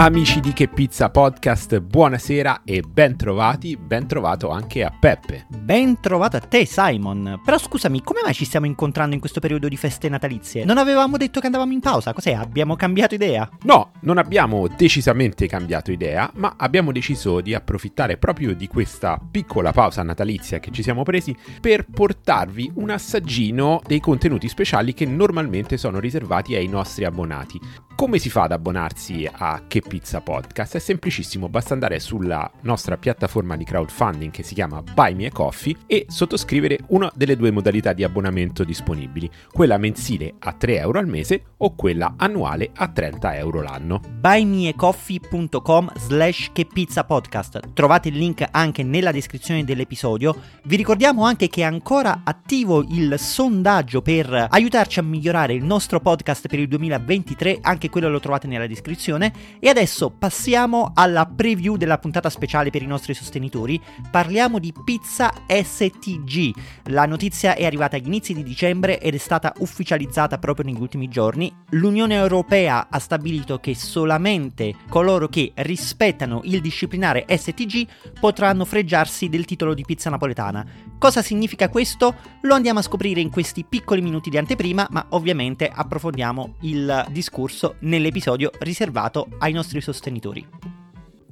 Amici di Che Pizza Podcast, buonasera e ben trovati, ben trovato anche a Peppe. Ben trovato a te, Simon. Però scusami, come mai ci stiamo incontrando in questo periodo di feste natalizie? Non avevamo detto che andavamo in pausa, cos'è? Abbiamo cambiato idea? No, non abbiamo decisamente cambiato idea, ma abbiamo deciso di approfittare proprio di questa piccola pausa natalizia che ci siamo presi per portarvi un assaggino dei contenuti speciali che normalmente sono riservati ai nostri abbonati. Come si fa ad abbonarsi a Che Pizza Podcast? È semplicissimo, basta andare sulla nostra piattaforma di crowdfunding che si chiama Buy Me Coffee e sottoscrivere una delle due modalità di abbonamento disponibili, quella mensile a 3 euro al mese o quella annuale a 30 euro l'anno. buymeacoffee.com slash che pizza podcast trovate il link anche nella descrizione dell'episodio vi ricordiamo anche che è ancora attivo il sondaggio per aiutarci a migliorare il nostro podcast per il 2023 anche quello lo trovate nella descrizione e adesso passiamo alla preview della puntata speciale per i nostri sostenitori parliamo di pizza STG la notizia è arrivata agli inizi di dicembre ed è stata ufficializzata proprio negli ultimi giorni l'Unione Europea ha stabilito che solamente coloro che rispettano il disciplinare STG potranno freggiarsi del titolo di pizza napoletana. Cosa significa questo? Lo andiamo a scoprire in questi piccoli minuti di anteprima, ma ovviamente approfondiamo il discorso nell'episodio riservato ai nostri sostenitori.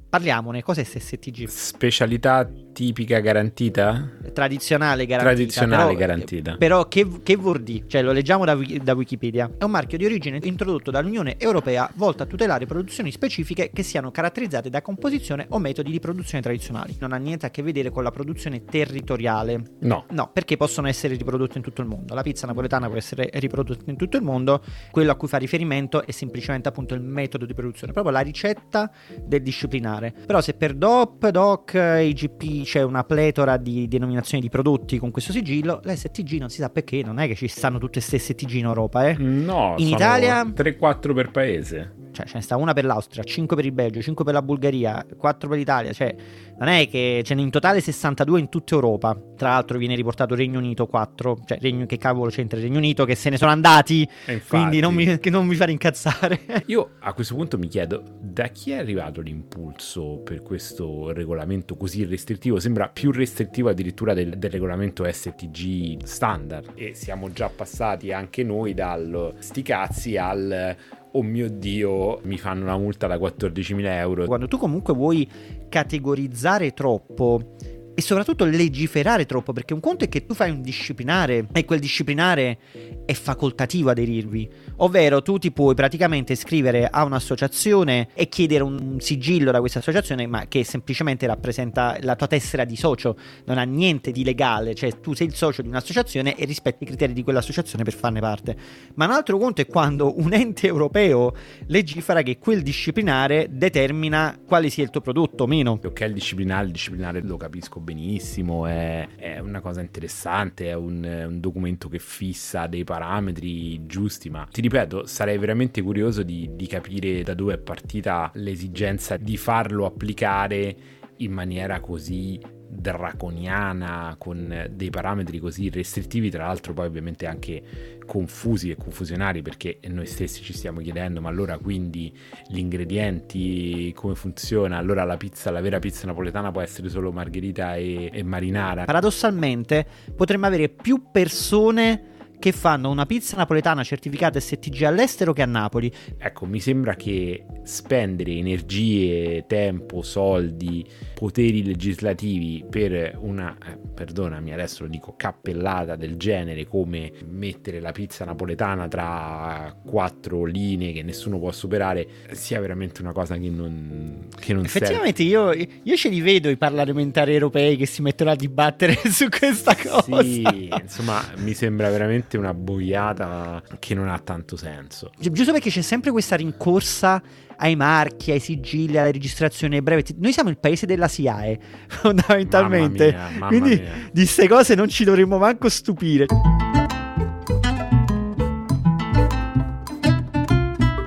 Parliamone, cos'è STG? Specialità tipica garantita? Tradizionale garantita. Tradizionale però, garantita. Però che, che vuol dire? Cioè lo leggiamo da, da, Wikipedia. È un marchio di origine introdotto dall'Unione Europea volto a tutelare produzioni specifiche che siano caratterizzate da composizione o metodi di produzione tradizionali. Non ha niente a che vedere con la produzione territoriale. No. No, perché possono essere riprodotte in tutto il mondo. La pizza napoletana può essere riprodotta in tutto il mondo. Quello a cui fa riferimento è semplicemente appunto il metodo di produzione, proprio la ricetta del disciplinare però se per DOP, DOC, IGP c'è una pletora di denominazioni di prodotti con questo sigillo, l'STG non si sa perché, non è che ci stanno tutte queste STG in Europa, eh? No, in Italia 3-4 per paese. Cioè, ce ne sta una per l'Austria, 5 per il Belgio, 5 per la Bulgaria, 4 per l'Italia, cioè non è che ce n'è in totale 62 in tutta Europa. Tra l'altro viene riportato Regno Unito 4, cioè Regno, che cavolo c'entra il Regno Unito che se ne sono andati, quindi non mi, non mi fare incazzare. Io a questo punto mi chiedo da chi è arrivato l'impulso per questo regolamento così restrittivo? Sembra più restrittivo addirittura del, del regolamento STG standard e siamo già passati anche noi dal sti cazzi al oh mio dio, mi fanno una multa da 14.000 euro. Quando tu comunque vuoi categorizzare troppo e soprattutto legiferare troppo, perché un conto è che tu fai un disciplinare e quel disciplinare è facoltativo aderirvi, ovvero tu ti puoi praticamente iscrivere a un'associazione e chiedere un sigillo da questa associazione, ma che semplicemente rappresenta la tua tessera di socio, non ha niente di legale, cioè tu sei il socio di un'associazione e rispetti i criteri di quell'associazione per farne parte. Ma un altro conto è quando un ente europeo legifera che quel disciplinare determina quale sia il tuo prodotto o meno. Ok, il disciplinare, il disciplinare lo capisco benissimo, è, è una cosa interessante, è un, è un, documento che fissa dei parametri giusti, ma ti ripeto, sarei veramente curioso di, di capire da dove è partita l'esigenza di farlo applicare in maniera così draconiana con dei parametri così restrittivi tra l'altro poi ovviamente anche confusi e confusionari perché noi stessi ci stiamo chiedendo ma allora quindi gli ingredienti come funziona? Allora la pizza la vera pizza napoletana può essere solo margherita e, e marinara? Paradossalmente potremmo avere più persone che fanno una pizza napoletana certificata STG all'estero che a Napoli. Ecco, mi sembra che spendere energie, tempo, soldi, poteri legislativi per una, eh, perdonami adesso lo dico, cappellata del genere come mettere la pizza napoletana tra quattro linee che nessuno può superare sia veramente una cosa che non, che non Effettivamente io, io, ce li vedo i parlamentari europei che si mettono a dibattere su questa cosa. Sì, insomma mi sembra veramente veramente una boiata che non ha tanto senso. Giusto perché c'è sempre questa rincorsa ai marchi, ai sigilli, alle registrazioni, ai brevetti. Noi siamo il paese della SIAE, fondamentalmente. Mamma mia, mamma Quindi mia. di queste cose non ci dovremmo manco stupire.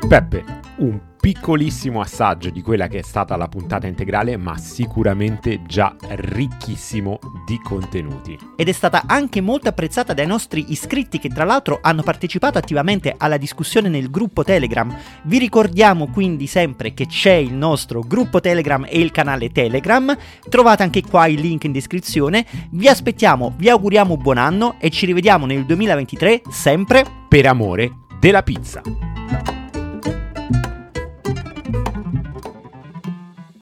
Peppe, un piccolissimo assaggio di quella che è stata la puntata integrale, ma sicuramente già ricchissimo di contenuti. Ed è stata anche molto apprezzata dai nostri iscritti che tra l'altro hanno partecipato attivamente alla discussione nel gruppo Telegram. Vi ricordiamo quindi sempre che c'è il nostro gruppo Telegram e il canale Telegram. Trovate anche qua il link in descrizione. Vi aspettiamo, vi auguriamo buon anno e ci rivediamo nel 2023 sempre per amore della pizza.